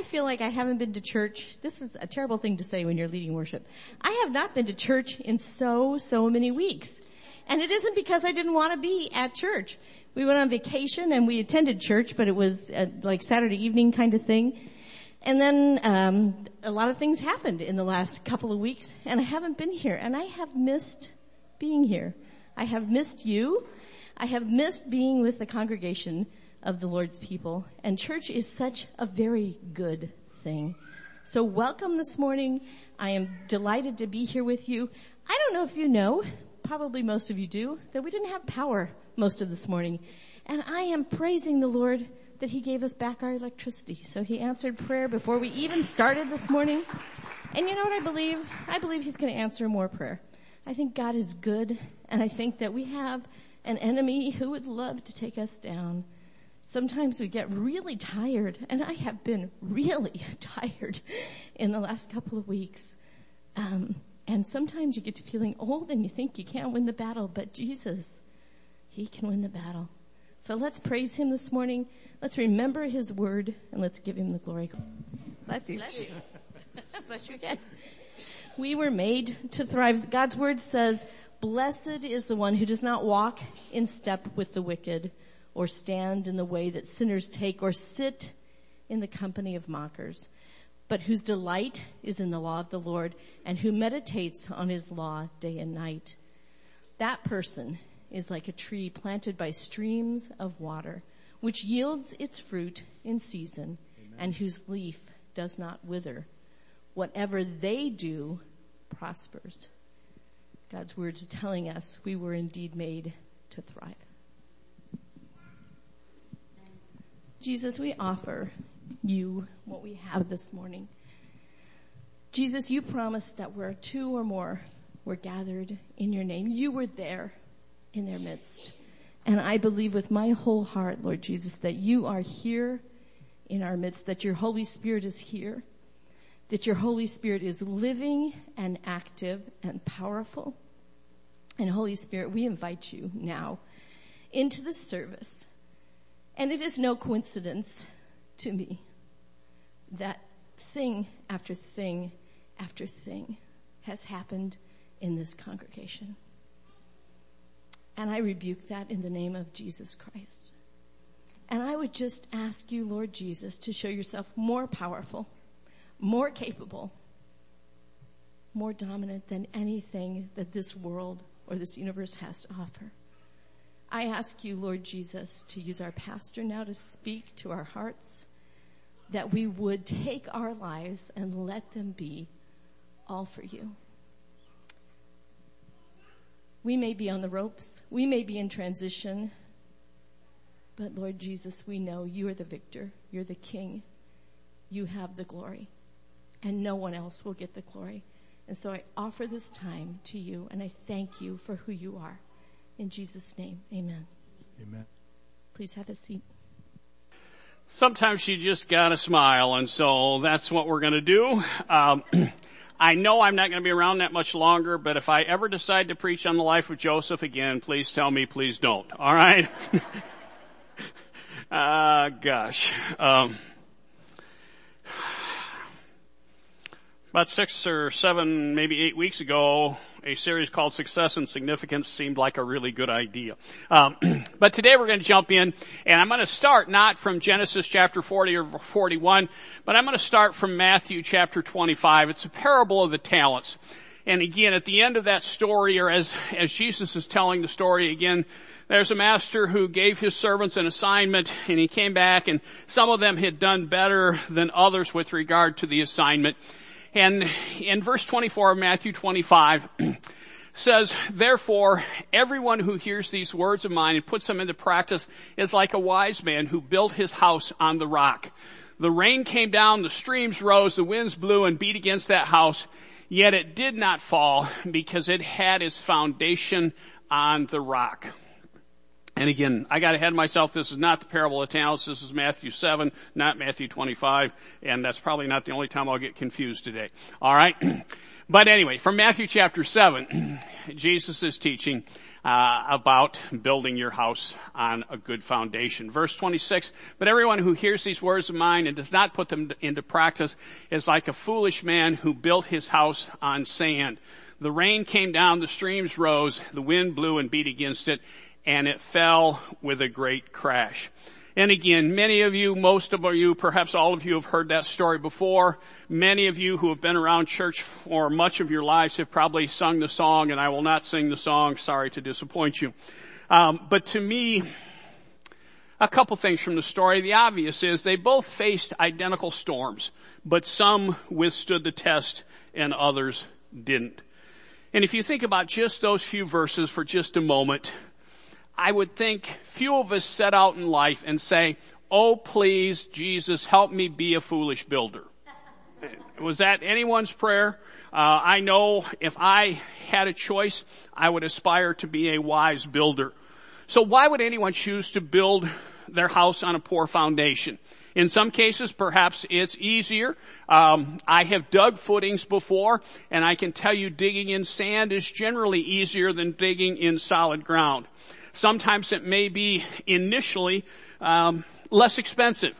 I feel like I haven't been to church. This is a terrible thing to say when you're leading worship. I have not been to church in so, so many weeks. And it isn't because I didn't want to be at church. We went on vacation and we attended church, but it was a, like Saturday evening kind of thing. And then um, a lot of things happened in the last couple of weeks, and I haven't been here, and I have missed being here. I have missed you. I have missed being with the congregation of the Lord's people. And church is such a very good thing. So welcome this morning. I am delighted to be here with you. I don't know if you know, probably most of you do, that we didn't have power most of this morning. And I am praising the Lord that He gave us back our electricity. So He answered prayer before we even started this morning. And you know what I believe? I believe He's going to answer more prayer. I think God is good and I think that we have an enemy who would love to take us down. Sometimes we get really tired, and I have been really tired in the last couple of weeks. Um, and sometimes you get to feeling old and you think you can't win the battle, but Jesus, He can win the battle. So let's praise Him this morning. Let's remember His word and let's give Him the glory. Bless you. Bless you. Bless you again. We were made to thrive. God's word says, Blessed is the one who does not walk in step with the wicked, or stand in the way that sinners take, or sit in the company of mockers, but whose delight is in the law of the Lord, and who meditates on his law day and night. That person is like a tree planted by streams of water, which yields its fruit in season, Amen. and whose leaf does not wither. Whatever they do prospers. God's word is telling us we were indeed made to thrive. Jesus, we offer you what we have this morning. Jesus, you promised that where two or more were gathered in your name, you were there in their midst. And I believe with my whole heart, Lord Jesus, that you are here in our midst, that your Holy Spirit is here, that your Holy Spirit is living and active and powerful. And Holy Spirit, we invite you now into this service. And it is no coincidence to me that thing after thing after thing has happened in this congregation. And I rebuke that in the name of Jesus Christ. And I would just ask you, Lord Jesus, to show yourself more powerful more capable, more dominant than anything that this world or this universe has to offer. I ask you, Lord Jesus, to use our pastor now to speak to our hearts, that we would take our lives and let them be all for you. We may be on the ropes. We may be in transition. But Lord Jesus, we know you are the victor. You're the king. You have the glory and no one else will get the glory. And so I offer this time to you and I thank you for who you are. In Jesus' name, amen. Amen. Please have a seat. Sometimes you just gotta smile and so that's what we're gonna do. Um, I know I'm not going to be around that much longer, but if I ever decide to preach on the life of Joseph again, please tell me, please don't. All right? uh, gosh. Um, About six or seven, maybe eight weeks ago, a series called Success and Significance seemed like a really good idea. Um, but today we're going to jump in, and I'm going to start not from Genesis chapter 40 or 41, but I'm going to start from Matthew chapter 25. It's a parable of the talents. And again, at the end of that story, or as, as Jesus is telling the story again, there's a master who gave his servants an assignment and he came back and some of them had done better than others with regard to the assignment. And in verse 24 of Matthew 25, says, therefore, everyone who hears these words of mine and puts them into practice is like a wise man who built his house on the rock. The rain came down, the streams rose, the winds blew and beat against that house, yet it did not fall because it had its foundation on the rock. And again, I got ahead of myself. This is not the parable of talents. This is Matthew 7, not Matthew 25. And that's probably not the only time I'll get confused today. Alright? But anyway, from Matthew chapter 7, Jesus is teaching uh, about building your house on a good foundation. Verse 26, but everyone who hears these words of mine and does not put them into practice is like a foolish man who built his house on sand. The rain came down, the streams rose, the wind blew and beat against it, and it fell with a great crash. And again, many of you, most of you, perhaps all of you have heard that story before. Many of you who have been around church for much of your lives have probably sung the song, and I will not sing the song. Sorry to disappoint you. Um, but to me, a couple things from the story. The obvious is they both faced identical storms, but some withstood the test and others didn't. And if you think about just those few verses for just a moment, I would think few of us set out in life and say, oh please, Jesus, help me be a foolish builder. Was that anyone's prayer? Uh, I know if I had a choice, I would aspire to be a wise builder. So why would anyone choose to build their house on a poor foundation? In some cases, perhaps it's easier. Um, I have dug footings before, and I can tell you digging in sand is generally easier than digging in solid ground. Sometimes it may be initially um, less expensive.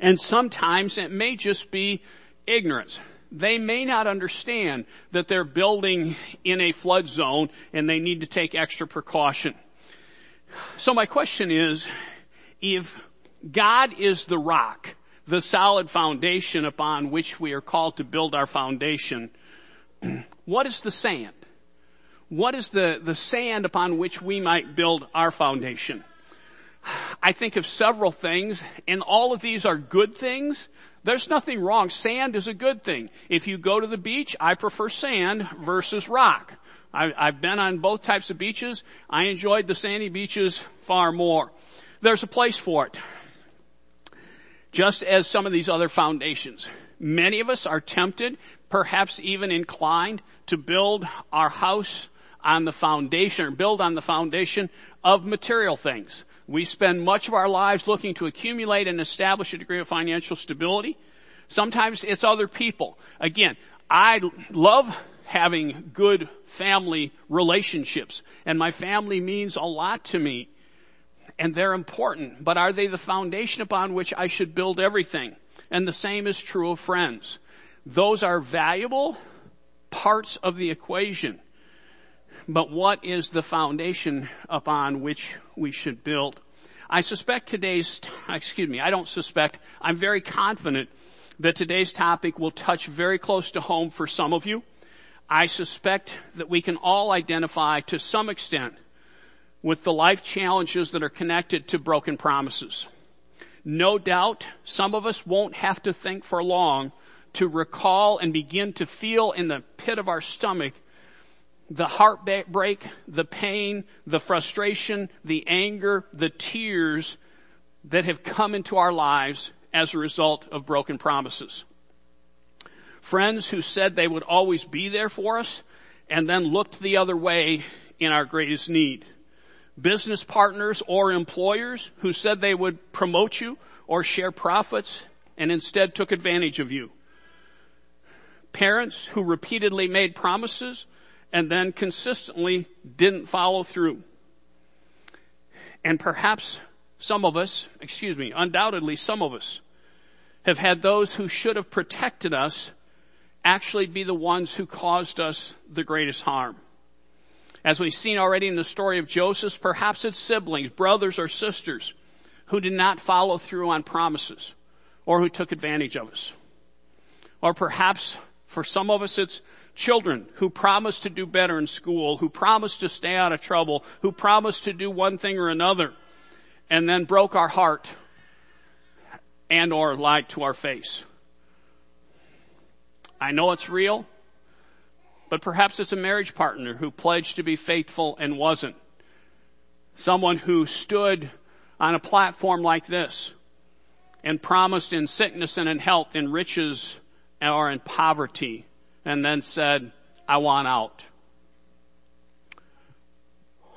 And sometimes it may just be ignorance. They may not understand that they're building in a flood zone and they need to take extra precaution. So my question is, if God is the rock, the solid foundation upon which we are called to build our foundation, what is the sand? What is the, the sand upon which we might build our foundation? I think of several things, and all of these are good things. There's nothing wrong. Sand is a good thing. If you go to the beach, I prefer sand versus rock. I, I've been on both types of beaches. I enjoyed the sandy beaches far more. There's a place for it. Just as some of these other foundations. Many of us are tempted, perhaps even inclined, to build our house on the foundation or build on the foundation of material things. We spend much of our lives looking to accumulate and establish a degree of financial stability. Sometimes it's other people. Again, I love having good family relationships and my family means a lot to me and they're important, but are they the foundation upon which I should build everything? And the same is true of friends. Those are valuable parts of the equation but what is the foundation upon which we should build? I suspect today's, excuse me, I don't suspect, I'm very confident that today's topic will touch very close to home for some of you. I suspect that we can all identify to some extent with the life challenges that are connected to broken promises. No doubt some of us won't have to think for long to recall and begin to feel in the pit of our stomach the heartbreak, the pain, the frustration, the anger, the tears that have come into our lives as a result of broken promises. Friends who said they would always be there for us and then looked the other way in our greatest need. Business partners or employers who said they would promote you or share profits and instead took advantage of you. Parents who repeatedly made promises and then consistently didn't follow through. And perhaps some of us, excuse me, undoubtedly some of us have had those who should have protected us actually be the ones who caused us the greatest harm. As we've seen already in the story of Joseph, perhaps it's siblings, brothers or sisters who did not follow through on promises or who took advantage of us. Or perhaps for some of us it's children who promised to do better in school, who promised to stay out of trouble, who promised to do one thing or another, and then broke our heart and or lied to our face. I know it's real, but perhaps it's a marriage partner who pledged to be faithful and wasn't. Someone who stood on a platform like this and promised in sickness and in health, in riches or in poverty, and then said, I want out.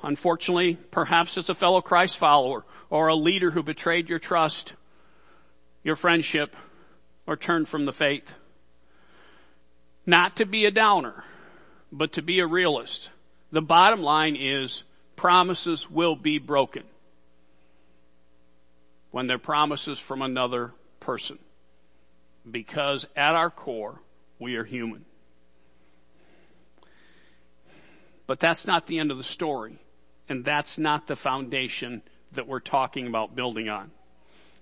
Unfortunately, perhaps it's a fellow Christ follower or a leader who betrayed your trust, your friendship, or turned from the faith. Not to be a downer, but to be a realist. The bottom line is promises will be broken when they're promises from another person. Because at our core, we are human. But that's not the end of the story. And that's not the foundation that we're talking about building on.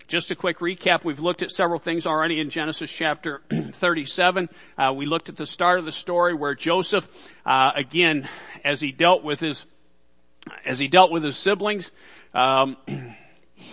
Just a quick recap. We've looked at several things already in Genesis chapter 37. Uh, we looked at the start of the story where Joseph, uh, again, as he dealt with his, as he dealt with his siblings, um,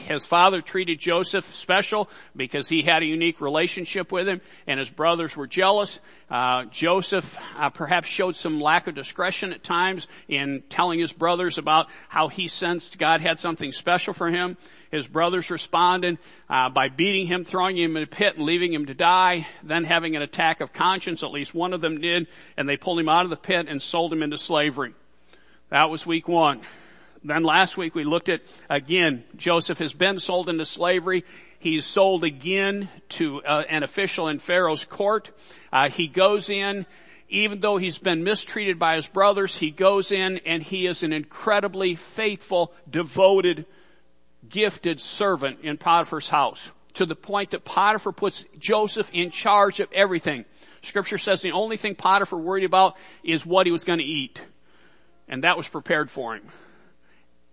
his father treated Joseph special because he had a unique relationship with him and his brothers were jealous. Uh, Joseph uh, perhaps showed some lack of discretion at times in telling his brothers about how he sensed God had something special for him. His brothers responded uh, by beating him, throwing him in a pit and leaving him to die, then having an attack of conscience, at least one of them did, and they pulled him out of the pit and sold him into slavery. That was week one. Then last week we looked at, again, Joseph has been sold into slavery. He's sold again to uh, an official in Pharaoh's court. Uh, he goes in, even though he's been mistreated by his brothers, he goes in and he is an incredibly faithful, devoted, gifted servant in Potiphar's house. To the point that Potiphar puts Joseph in charge of everything. Scripture says the only thing Potiphar worried about is what he was going to eat. And that was prepared for him.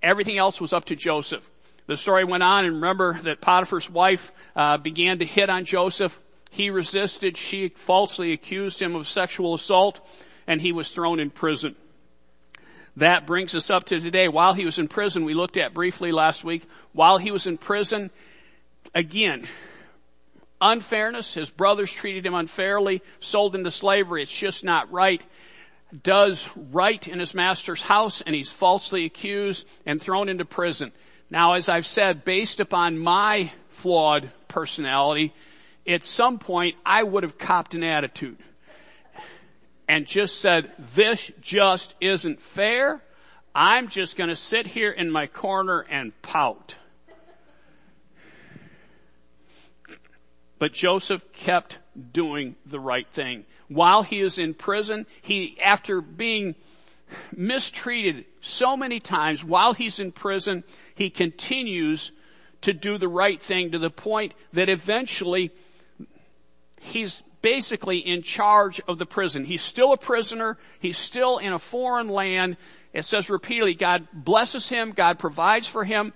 Everything else was up to Joseph. The story went on and remember that Potiphar's wife uh, began to hit on Joseph. He resisted. She falsely accused him of sexual assault and he was thrown in prison. That brings us up to today. While he was in prison, we looked at briefly last week, while he was in prison, again, unfairness, his brothers treated him unfairly, sold into slavery, it's just not right does right in his master's house and he's falsely accused and thrown into prison. Now, as I've said, based upon my flawed personality, at some point I would have copped an attitude and just said, this just isn't fair. I'm just going to sit here in my corner and pout. But Joseph kept doing the right thing while he is in prison. He, after being mistreated so many times while he's in prison, he continues to do the right thing to the point that eventually he's basically in charge of the prison. He's still a prisoner. He's still in a foreign land. It says repeatedly, God blesses him. God provides for him.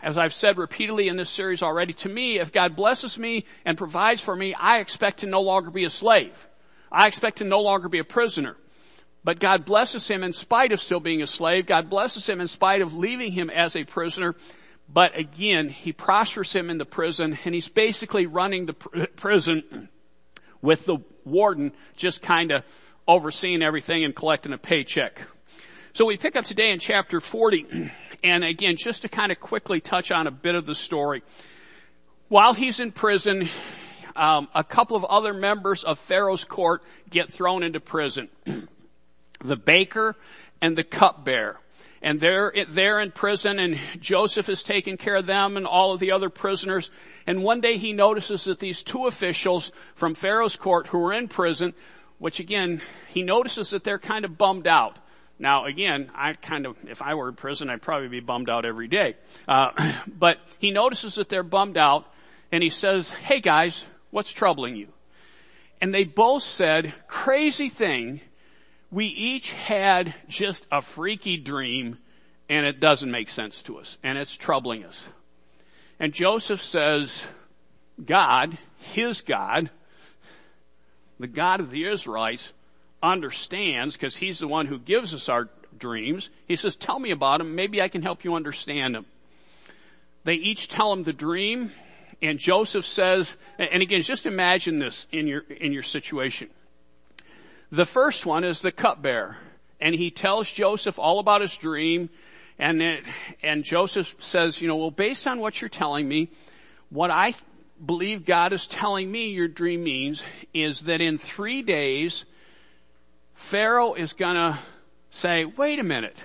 As I've said repeatedly in this series already, to me, if God blesses me and provides for me, I expect to no longer be a slave. I expect to no longer be a prisoner. But God blesses him in spite of still being a slave. God blesses him in spite of leaving him as a prisoner. But again, he prospers him in the prison and he's basically running the pr- prison with the warden just kind of overseeing everything and collecting a paycheck. So we pick up today in chapter 40 and again, just to kind of quickly touch on a bit of the story. While he's in prison, um, a couple of other members of Pharaoh's court get thrown into prison. the baker and the cupbearer. And they're, they're in prison and Joseph is taking care of them and all of the other prisoners. And one day he notices that these two officials from Pharaoh's court who are in prison, which again, he notices that they're kind of bummed out. Now again, I kind of, if I were in prison, I'd probably be bummed out every day. Uh, but he notices that they're bummed out and he says, hey guys, What's troubling you? And they both said, crazy thing, we each had just a freaky dream and it doesn't make sense to us and it's troubling us. And Joseph says, God, his God, the God of the Israelites understands because he's the one who gives us our dreams. He says, tell me about them. Maybe I can help you understand them. They each tell him the dream and Joseph says, and again, just imagine this in your, in your situation. The first one is the cupbearer. And he tells Joseph all about his dream. And, it, and Joseph says, you know, well, based on what you're telling me, what I believe God is telling me your dream means is that in three days, Pharaoh is gonna say, wait a minute,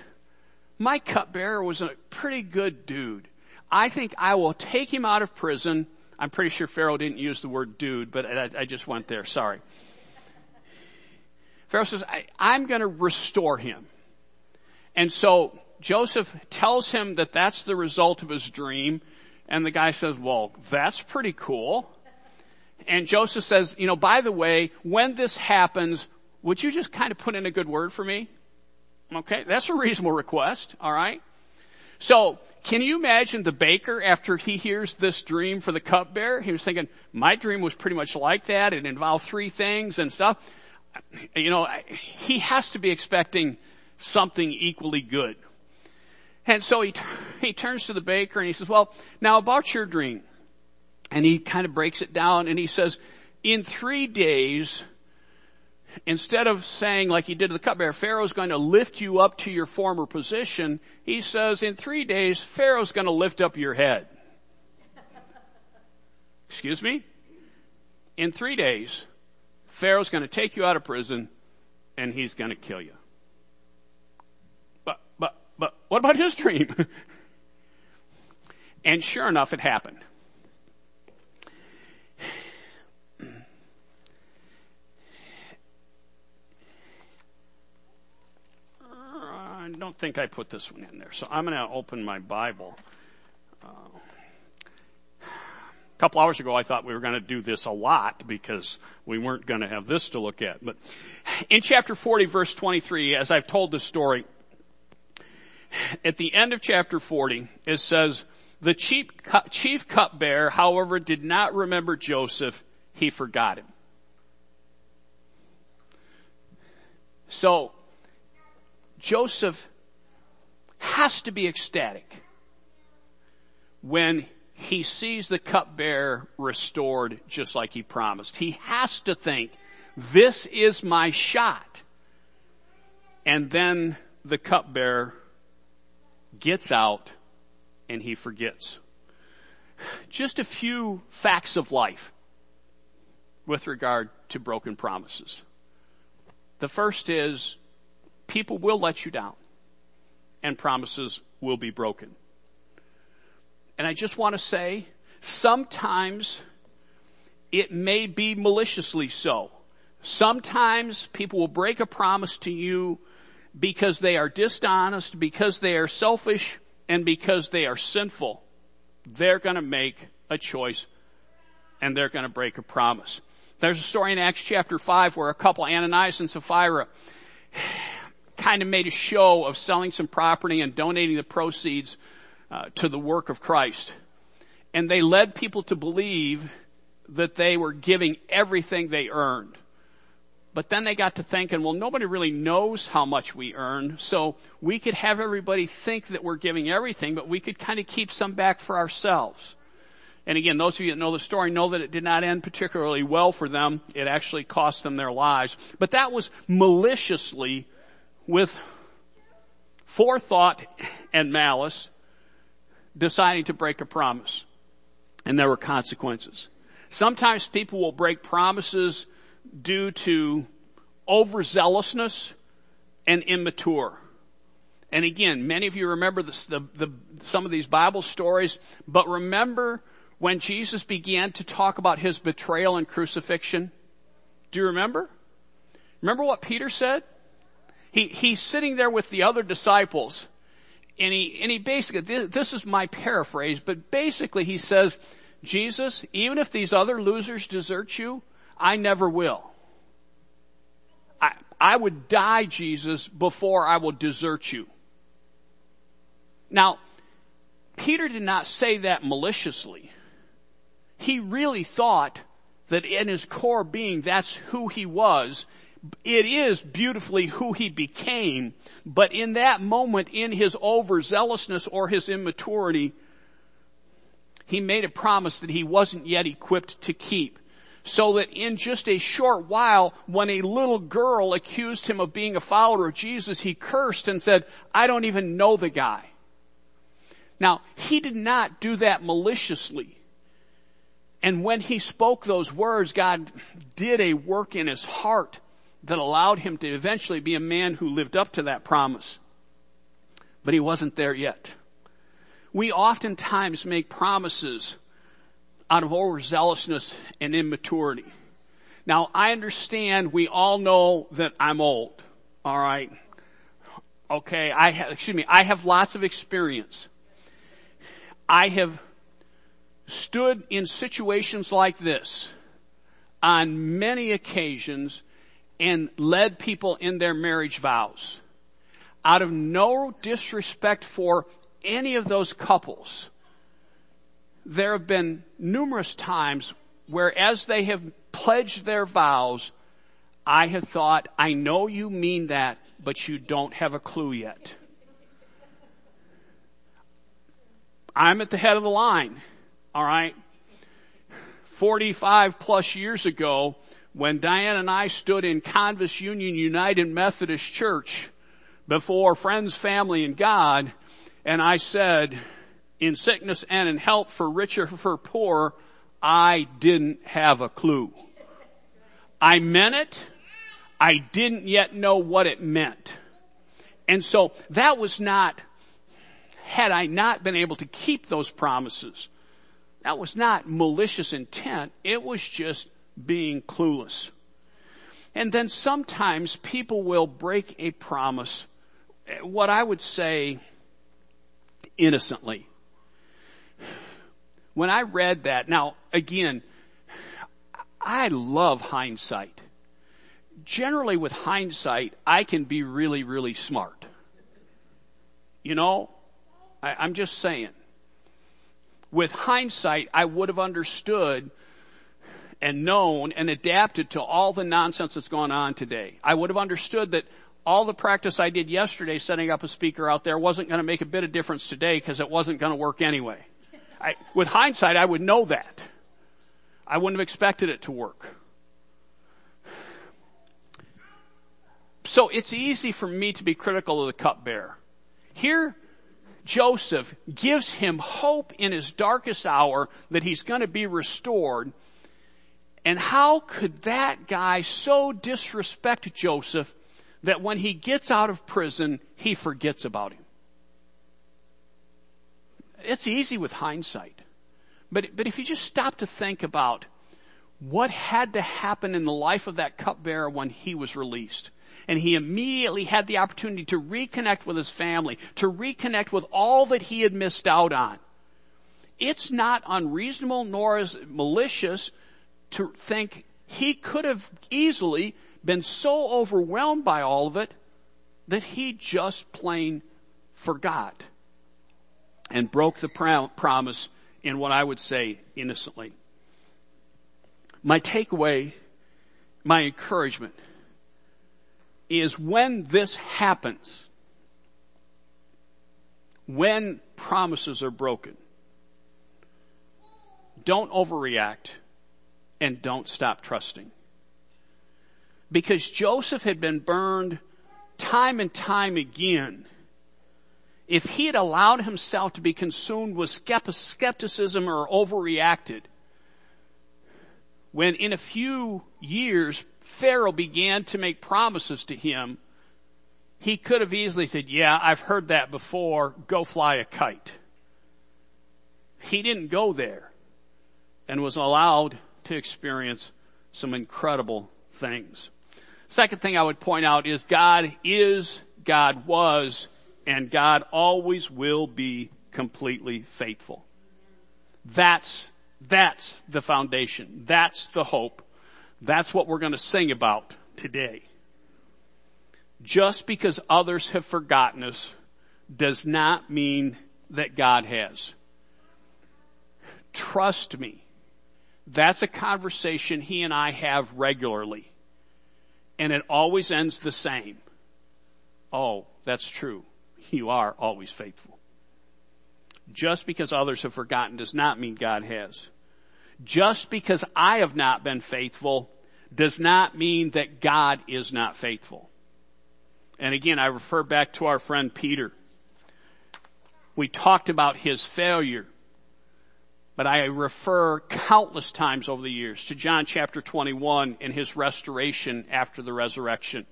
my cupbearer was a pretty good dude. I think I will take him out of prison. I'm pretty sure Pharaoh didn't use the word dude, but I, I just went there. Sorry. Pharaoh says, I, am going to restore him. And so Joseph tells him that that's the result of his dream. And the guy says, well, that's pretty cool. And Joseph says, you know, by the way, when this happens, would you just kind of put in a good word for me? Okay, that's a reasonable request, alright? So, can you imagine the baker after he hears this dream for the cupbearer? He was thinking, my dream was pretty much like that. It involved three things and stuff. You know, he has to be expecting something equally good. And so he, he turns to the baker and he says, well, now about your dream. And he kind of breaks it down and he says, in three days, instead of saying like he did to the cupbearer, Pharaoh's going to lift you up to your former position, he says in three days, Pharaoh's going to lift up your head. Excuse me? In three days, Pharaoh's going to take you out of prison and he's going to kill you. But, but, but what about his dream? and sure enough, it happened. I don't think I put this one in there. So I'm going to open my Bible. Uh, a couple hours ago, I thought we were going to do this a lot because we weren't going to have this to look at. But in chapter 40, verse 23, as I've told this story, at the end of chapter 40, it says, the chief, chief cupbearer, however, did not remember Joseph. He forgot him. So, Joseph has to be ecstatic when he sees the cupbearer restored just like he promised. He has to think, this is my shot. And then the cupbearer gets out and he forgets. Just a few facts of life with regard to broken promises. The first is people will let you down and promises will be broken. And I just want to say, sometimes it may be maliciously so. Sometimes people will break a promise to you because they are dishonest, because they are selfish, and because they are sinful. They're gonna make a choice and they're gonna break a promise. There's a story in Acts chapter 5 where a couple, Ananias and Sapphira, kind of made a show of selling some property and donating the proceeds uh, to the work of Christ. And they led people to believe that they were giving everything they earned. But then they got to thinking, well, nobody really knows how much we earn, so we could have everybody think that we're giving everything, but we could kind of keep some back for ourselves. And again, those of you that know the story know that it did not end particularly well for them. It actually cost them their lives. But that was maliciously with forethought and malice deciding to break a promise. And there were consequences. Sometimes people will break promises due to overzealousness and immature. And again, many of you remember the, the, the, some of these Bible stories, but remember when Jesus began to talk about his betrayal and crucifixion? Do you remember? Remember what Peter said? He, he's sitting there with the other disciples and he, and he basically, this, is my paraphrase, but basically he says, Jesus, even if these other losers desert you, I never will. I, I would die, Jesus, before I will desert you. Now, Peter did not say that maliciously. He really thought that in his core being, that's who he was. It is beautifully who he became, but in that moment, in his overzealousness or his immaturity, he made a promise that he wasn't yet equipped to keep so that in just a short while, when a little girl accused him of being a follower of Jesus, he cursed and said, I don't even know the guy. Now, he did not do that maliciously. And when he spoke those words, God did a work in his heart that allowed him to eventually be a man who lived up to that promise. but he wasn't there yet. We oftentimes make promises out of overzealousness and immaturity. Now I understand we all know that I'm old. All right. Okay. I have, excuse me. I have lots of experience. I have stood in situations like this on many occasions and led people in their marriage vows. Out of no disrespect for any of those couples, there have been numerous times where as they have pledged their vows, I have thought, I know you mean that, but you don't have a clue yet. I'm at the head of the line. All right. 45 plus years ago, when Diane and I stood in Convis Union United Methodist Church before friends, family, and God, and I said, in sickness and in health for rich or for poor, I didn't have a clue. I meant it. I didn't yet know what it meant. And so that was not, had I not been able to keep those promises, that was not malicious intent. It was just being clueless. And then sometimes people will break a promise, what I would say innocently. When I read that, now again, I love hindsight. Generally with hindsight, I can be really, really smart. You know, I, I'm just saying. With hindsight, I would have understood and known and adapted to all the nonsense that's going on today. I would have understood that all the practice I did yesterday setting up a speaker out there wasn't going to make a bit of difference today because it wasn't going to work anyway. I, with hindsight, I would know that. I wouldn't have expected it to work. So it's easy for me to be critical of the cupbearer. Here, Joseph gives him hope in his darkest hour that he's going to be restored. And how could that guy so disrespect Joseph that when he gets out of prison, he forgets about him? It's easy with hindsight. But, but if you just stop to think about what had to happen in the life of that cupbearer when he was released, and he immediately had the opportunity to reconnect with his family, to reconnect with all that he had missed out on. It's not unreasonable nor is malicious to think he could have easily been so overwhelmed by all of it that he just plain forgot and broke the promise in what I would say innocently. My takeaway, my encouragement is when this happens, when promises are broken, don't overreact and don't stop trusting. Because Joseph had been burned time and time again. If he had allowed himself to be consumed with skepticism or overreacted, when in a few years Pharaoh began to make promises to him, he could have easily said, yeah, I've heard that before, go fly a kite. He didn't go there and was allowed to experience some incredible things. Second thing I would point out is God is, God was, and God always will be completely faithful. That's that's the foundation. That's the hope. That's what we're going to sing about today. Just because others have forgotten us does not mean that God has. Trust me. That's a conversation he and I have regularly. And it always ends the same. Oh, that's true. You are always faithful. Just because others have forgotten does not mean God has. Just because I have not been faithful does not mean that God is not faithful. And again, I refer back to our friend Peter. We talked about his failure, but I refer countless times over the years to John chapter 21 and his restoration after the resurrection.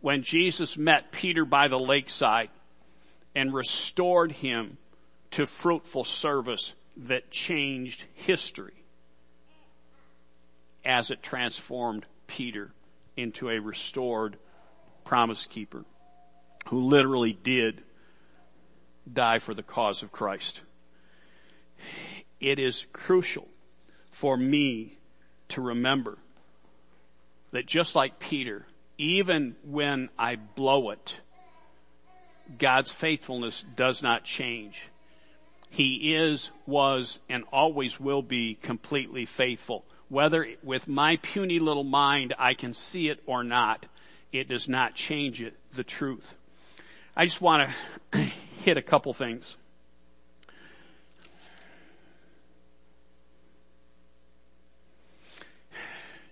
When Jesus met Peter by the lakeside and restored him to fruitful service that changed history as it transformed Peter into a restored promise keeper who literally did die for the cause of Christ. It is crucial for me to remember that just like Peter, even when I blow it, God's faithfulness does not change. He is, was, and always will be completely faithful. Whether with my puny little mind I can see it or not, it does not change it, the truth. I just want to hit a couple things.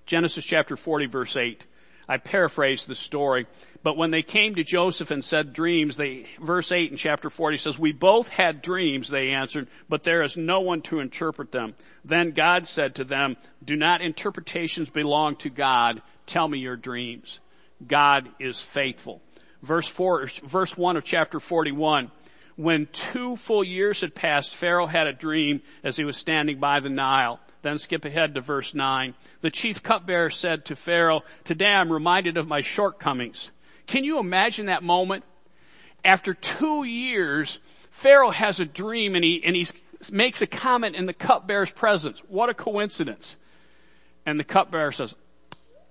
Genesis chapter 40 verse 8. I paraphrase the story. But when they came to Joseph and said dreams, they, verse 8 in chapter 40 says, We both had dreams, they answered, but there is no one to interpret them. Then God said to them, Do not interpretations belong to God? Tell me your dreams. God is faithful. Verse 4, verse 1 of chapter 41. When two full years had passed, Pharaoh had a dream as he was standing by the Nile. Then skip ahead to verse 9. The chief cupbearer said to Pharaoh, Today I'm reminded of my shortcomings. Can you imagine that moment? After two years, Pharaoh has a dream and he, and he makes a comment in the cupbearer's presence. What a coincidence. And the cupbearer says,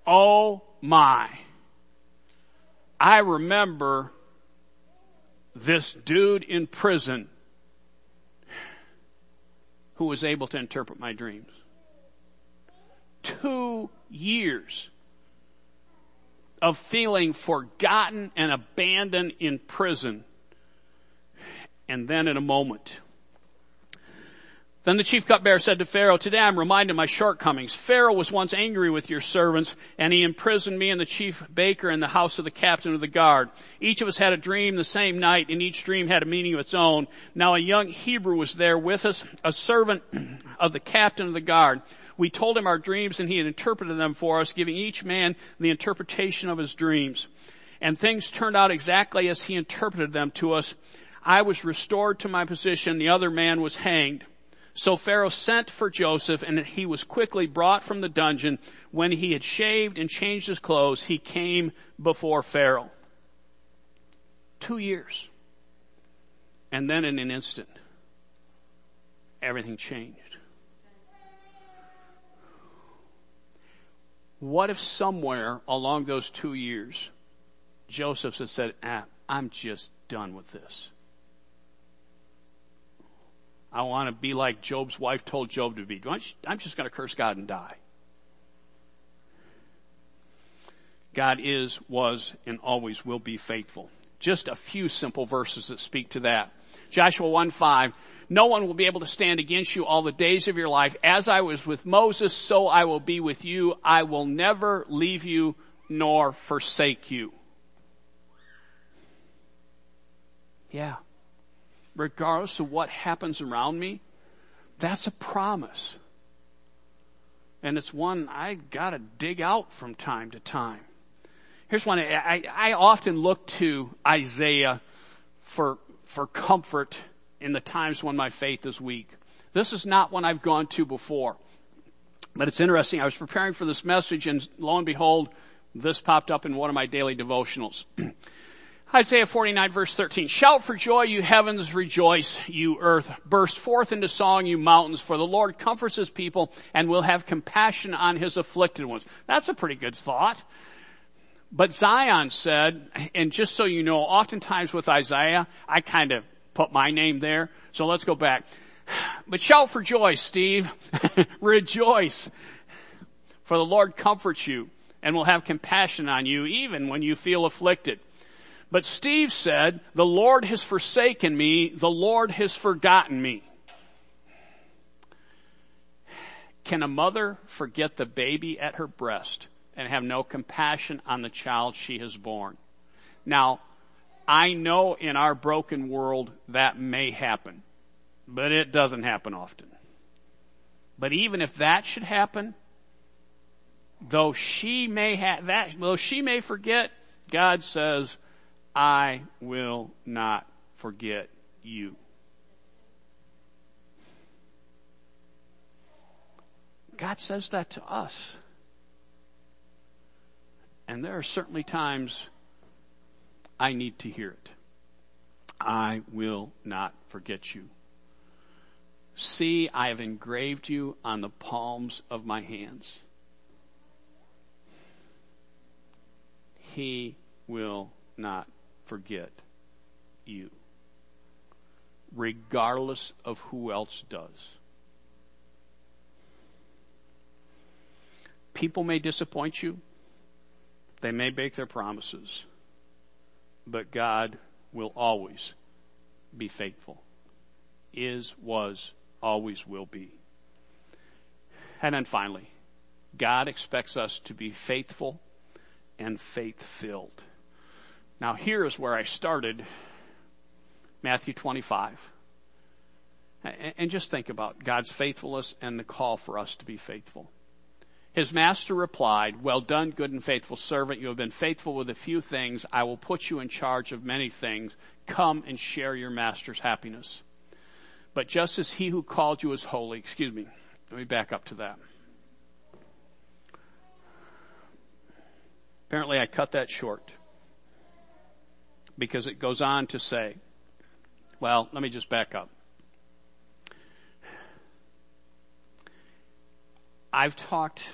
Oh my. I remember this dude in prison who was able to interpret my dreams two years of feeling forgotten and abandoned in prison. And then in a moment, then the chief cupbearer said to Pharaoh, Today I'm reminded of my shortcomings. Pharaoh was once angry with your servants, and he imprisoned me and the chief baker in the house of the captain of the guard. Each of us had a dream the same night, and each dream had a meaning of its own. Now a young Hebrew was there with us, a servant of the captain of the guard. We told him our dreams and he had interpreted them for us, giving each man the interpretation of his dreams. And things turned out exactly as he interpreted them to us. I was restored to my position. The other man was hanged. So Pharaoh sent for Joseph and he was quickly brought from the dungeon. When he had shaved and changed his clothes, he came before Pharaoh. Two years. And then in an instant, everything changed. What if somewhere along those two years, Joseph said, ah, I'm just done with this. I want to be like Job's wife told Job to be. I'm just going to curse God and die. God is, was, and always will be faithful. Just a few simple verses that speak to that. Joshua 1 5, no one will be able to stand against you all the days of your life. As I was with Moses, so I will be with you. I will never leave you nor forsake you. Yeah. Regardless of what happens around me, that's a promise. And it's one I gotta dig out from time to time. Here's one I, I often look to Isaiah for, for comfort in the times when my faith is weak. This is not one I've gone to before. But it's interesting. I was preparing for this message and lo and behold, this popped up in one of my daily devotionals. Isaiah 49 verse 13. Shout for joy, you heavens, rejoice, you earth. Burst forth into song, you mountains, for the Lord comforts his people and will have compassion on his afflicted ones. That's a pretty good thought. But Zion said, and just so you know, oftentimes with Isaiah, I kind of put my name there. So let's go back. But shout for joy, Steve. Rejoice. For the Lord comforts you and will have compassion on you even when you feel afflicted. But Steve said, the Lord has forsaken me. The Lord has forgotten me. Can a mother forget the baby at her breast and have no compassion on the child she has born? Now, I know in our broken world that may happen, but it doesn't happen often. But even if that should happen, though she may have that, though she may forget, God says, I will not forget you. God says that to us. And there are certainly times I need to hear it. I will not forget you. See, I have engraved you on the palms of my hands. He will not forget you, regardless of who else does. People may disappoint you. They may break their promises. But God will always be faithful. Is, was, always will be. And then finally, God expects us to be faithful and faith filled. Now here is where I started Matthew 25. And just think about God's faithfulness and the call for us to be faithful. His master replied, Well done, good and faithful servant. You have been faithful with a few things. I will put you in charge of many things. Come and share your master's happiness. But just as he who called you is holy, excuse me, let me back up to that. Apparently I cut that short because it goes on to say, well, let me just back up. I've talked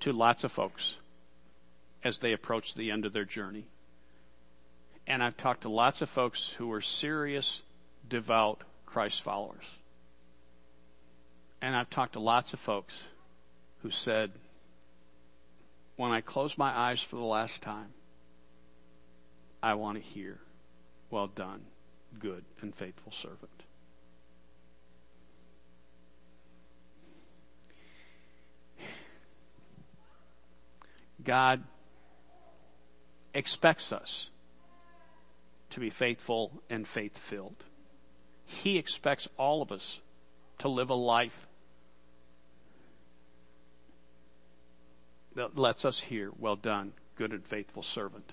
to lots of folks as they approach the end of their journey. And I've talked to lots of folks who are serious, devout Christ followers. And I've talked to lots of folks who said, when I close my eyes for the last time, I want to hear, well done, good and faithful servant. God expects us to be faithful and faith filled. He expects all of us to live a life that lets us hear, well done, good and faithful servant.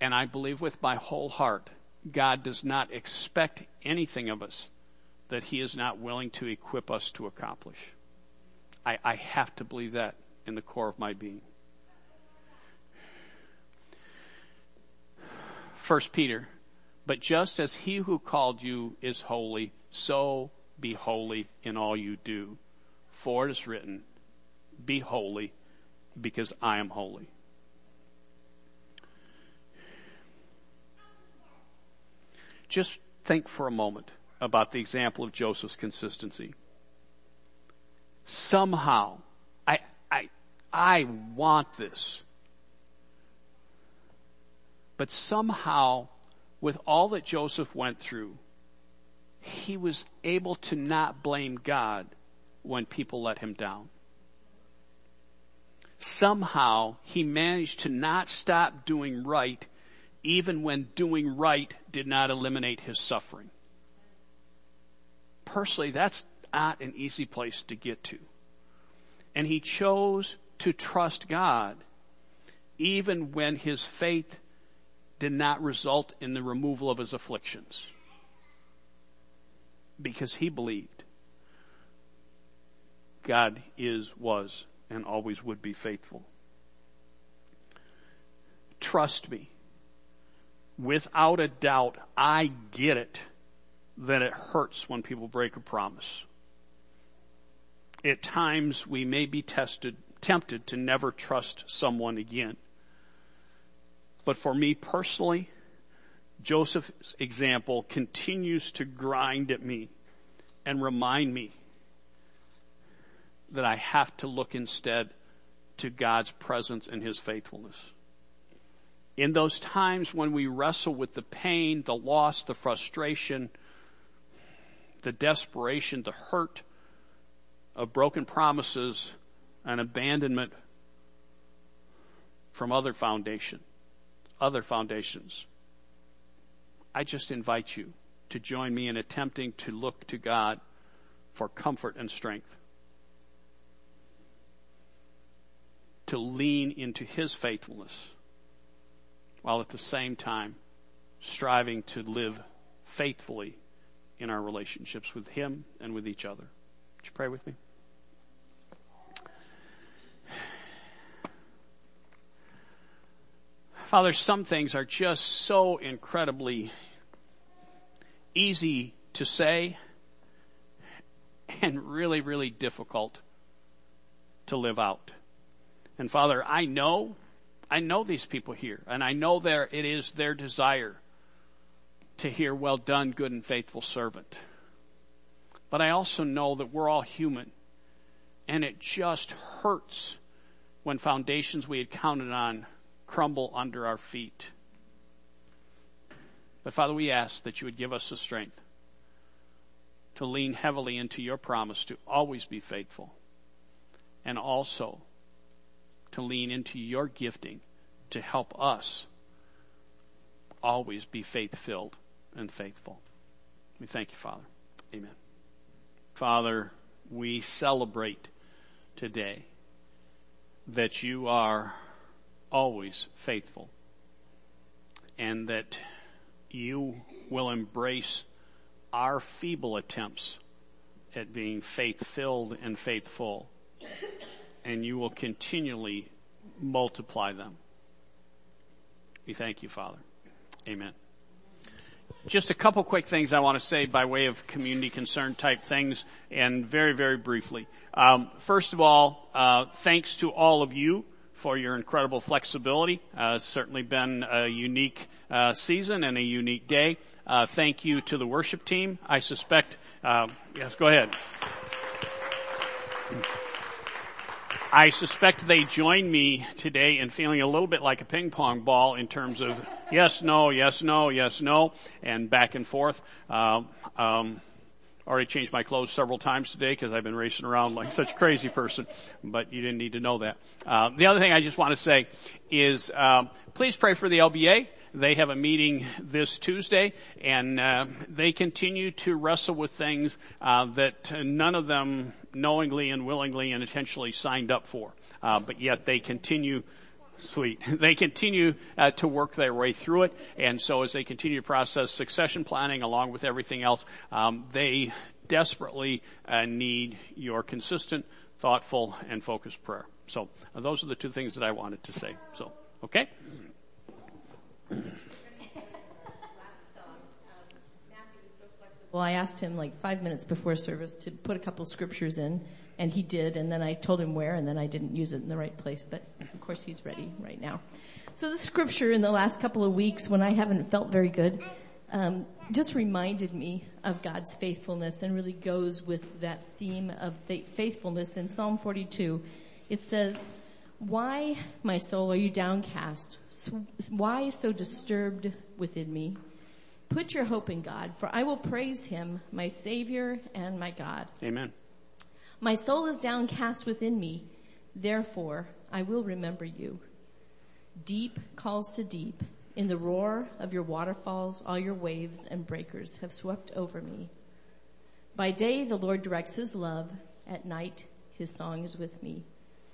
And I believe with my whole heart, God does not expect anything of us that He is not willing to equip us to accomplish. I, I have to believe that in the core of my being. First Peter, but just as he who called you is holy, so be holy in all you do. For it is written, be holy because I am holy. Just think for a moment about the example of Joseph's consistency. Somehow, I, want this. But somehow, with all that Joseph went through, he was able to not blame God when people let him down. Somehow, he managed to not stop doing right even when doing right did not eliminate his suffering. Personally, that's not an easy place to get to. And he chose to trust God even when his faith did not result in the removal of his afflictions. Because he believed God is, was, and always would be faithful. Trust me. Without a doubt, I get it that it hurts when people break a promise. At times we may be tested, tempted to never trust someone again. But for me personally, Joseph's example continues to grind at me and remind me that I have to look instead to God's presence and His faithfulness. In those times when we wrestle with the pain, the loss, the frustration, the desperation, the hurt of broken promises and abandonment from other foundation, other foundations. I just invite you to join me in attempting to look to God for comfort and strength. To lean into His faithfulness while at the same time striving to live faithfully in our relationships with Him and with each other. Would you pray with me? Father, some things are just so incredibly easy to say and really, really difficult to live out. And Father, I know, I know these people here, and I know there it is their desire to hear, well done, good and faithful servant. But I also know that we're all human, and it just hurts when foundations we had counted on crumble under our feet. But Father, we ask that you would give us the strength to lean heavily into your promise to always be faithful and also to lean into your gifting to help us always be faith filled and faithful. We thank you, Father. Amen. Father, we celebrate today that you are always faithful and that you will embrace our feeble attempts at being faith filled and faithful and you will continually multiply them. We thank you, Father. Amen. Just a couple quick things I want to say by way of community concern type things and very, very briefly. Um, first of all, uh, thanks to all of you for your incredible flexibility. Uh, it's certainly been a unique uh, season and a unique day. Uh, thank you to the worship team. I suspect, uh, yes, go ahead. I suspect they join me today in feeling a little bit like a ping pong ball in terms of yes, no, yes, no, yes, no, and back and forth. Um, um, already changed my clothes several times today because I've been racing around like such a crazy person, but you didn't need to know that. Uh, the other thing I just want to say is um, please pray for the LBA. They have a meeting this Tuesday, and uh, they continue to wrestle with things uh, that none of them knowingly and willingly and intentionally signed up for, uh, but yet they continue Sweet. They continue uh, to work their way through it, and so as they continue to process succession planning along with everything else, um, they desperately uh, need your consistent, thoughtful, and focused prayer. So uh, those are the two things that I wanted to say. So, okay. Well, I asked him like five minutes before service to put a couple scriptures in, and he did, and then I told him where, and then I didn't use it in the right place, but of course he's ready right now. So the scripture in the last couple of weeks when I haven't felt very good, um, just reminded me of God's faithfulness and really goes with that theme of faithfulness in Psalm 42. It says, why, my soul, are you downcast? Why so disturbed within me? Put your hope in God, for I will praise him, my savior and my God. Amen. My soul is downcast within me. Therefore, I will remember you. Deep calls to deep. In the roar of your waterfalls, all your waves and breakers have swept over me. By day, the Lord directs his love. At night, his song is with me,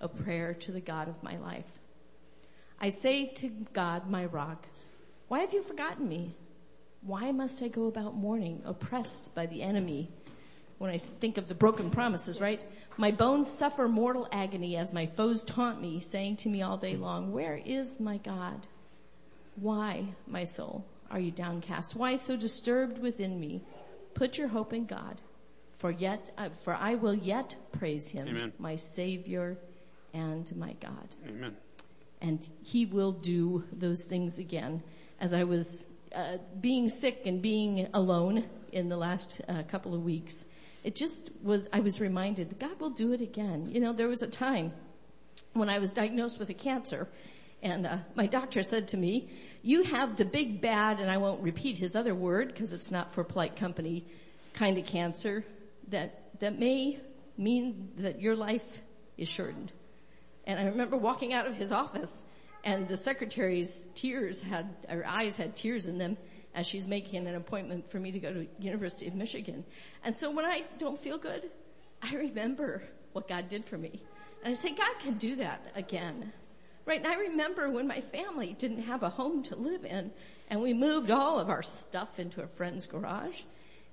a prayer to the God of my life. I say to God, my rock, why have you forgotten me? Why must I go about mourning, oppressed by the enemy? When I think of the broken promises, right? My bones suffer mortal agony as my foes taunt me, saying to me all day long, where is my God? Why, my soul, are you downcast? Why so disturbed within me? Put your hope in God, for yet, uh, for I will yet praise him, Amen. my savior and my God. Amen. And he will do those things again. As I was uh, being sick and being alone in the last uh, couple of weeks, it just was, I was reminded God will do it again. You know, there was a time when I was diagnosed with a cancer and uh, my doctor said to me, you have the big bad, and I won't repeat his other word because it's not for polite company, kind of cancer that, that may mean that your life is shortened. And I remember walking out of his office and the secretary's tears had, her eyes had tears in them as she's making an appointment for me to go to University of Michigan. And so when I don't feel good, I remember what God did for me. And I say, God can do that again. Right, and I remember when my family didn't have a home to live in and we moved all of our stuff into a friend's garage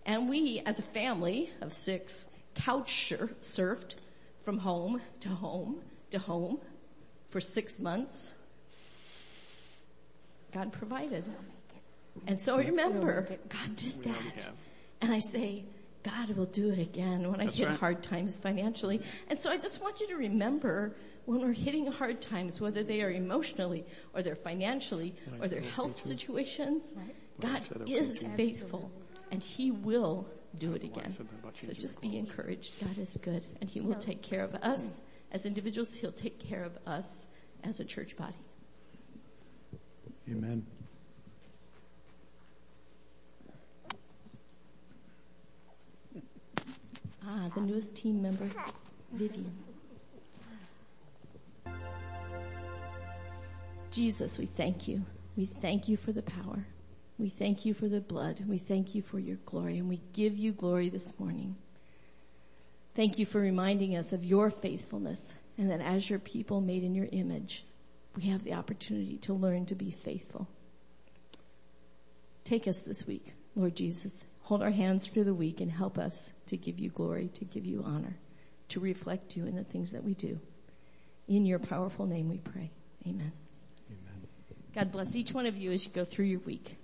and we, as a family of six, couch surfed from home to home to home for six months. God provided. And so I remember God did that. And I say, God will do it again when I That's hit right. hard times financially. And so I just want you to remember when we're hitting hard times, whether they are emotionally or they're financially or their health situations, God is faithful and He will do it again. So just be encouraged. God is good and He will take care of us as individuals. He'll take care of us as a church body. Amen. Ah, the newest team member, Vivian. Jesus, we thank you. We thank you for the power. We thank you for the blood. We thank you for your glory and we give you glory this morning. Thank you for reminding us of your faithfulness and that as your people made in your image, we have the opportunity to learn to be faithful. Take us this week, Lord Jesus. Hold our hands through the week and help us to give you glory, to give you honor, to reflect you in the things that we do. In your powerful name we pray. Amen. Amen. God bless each one of you as you go through your week.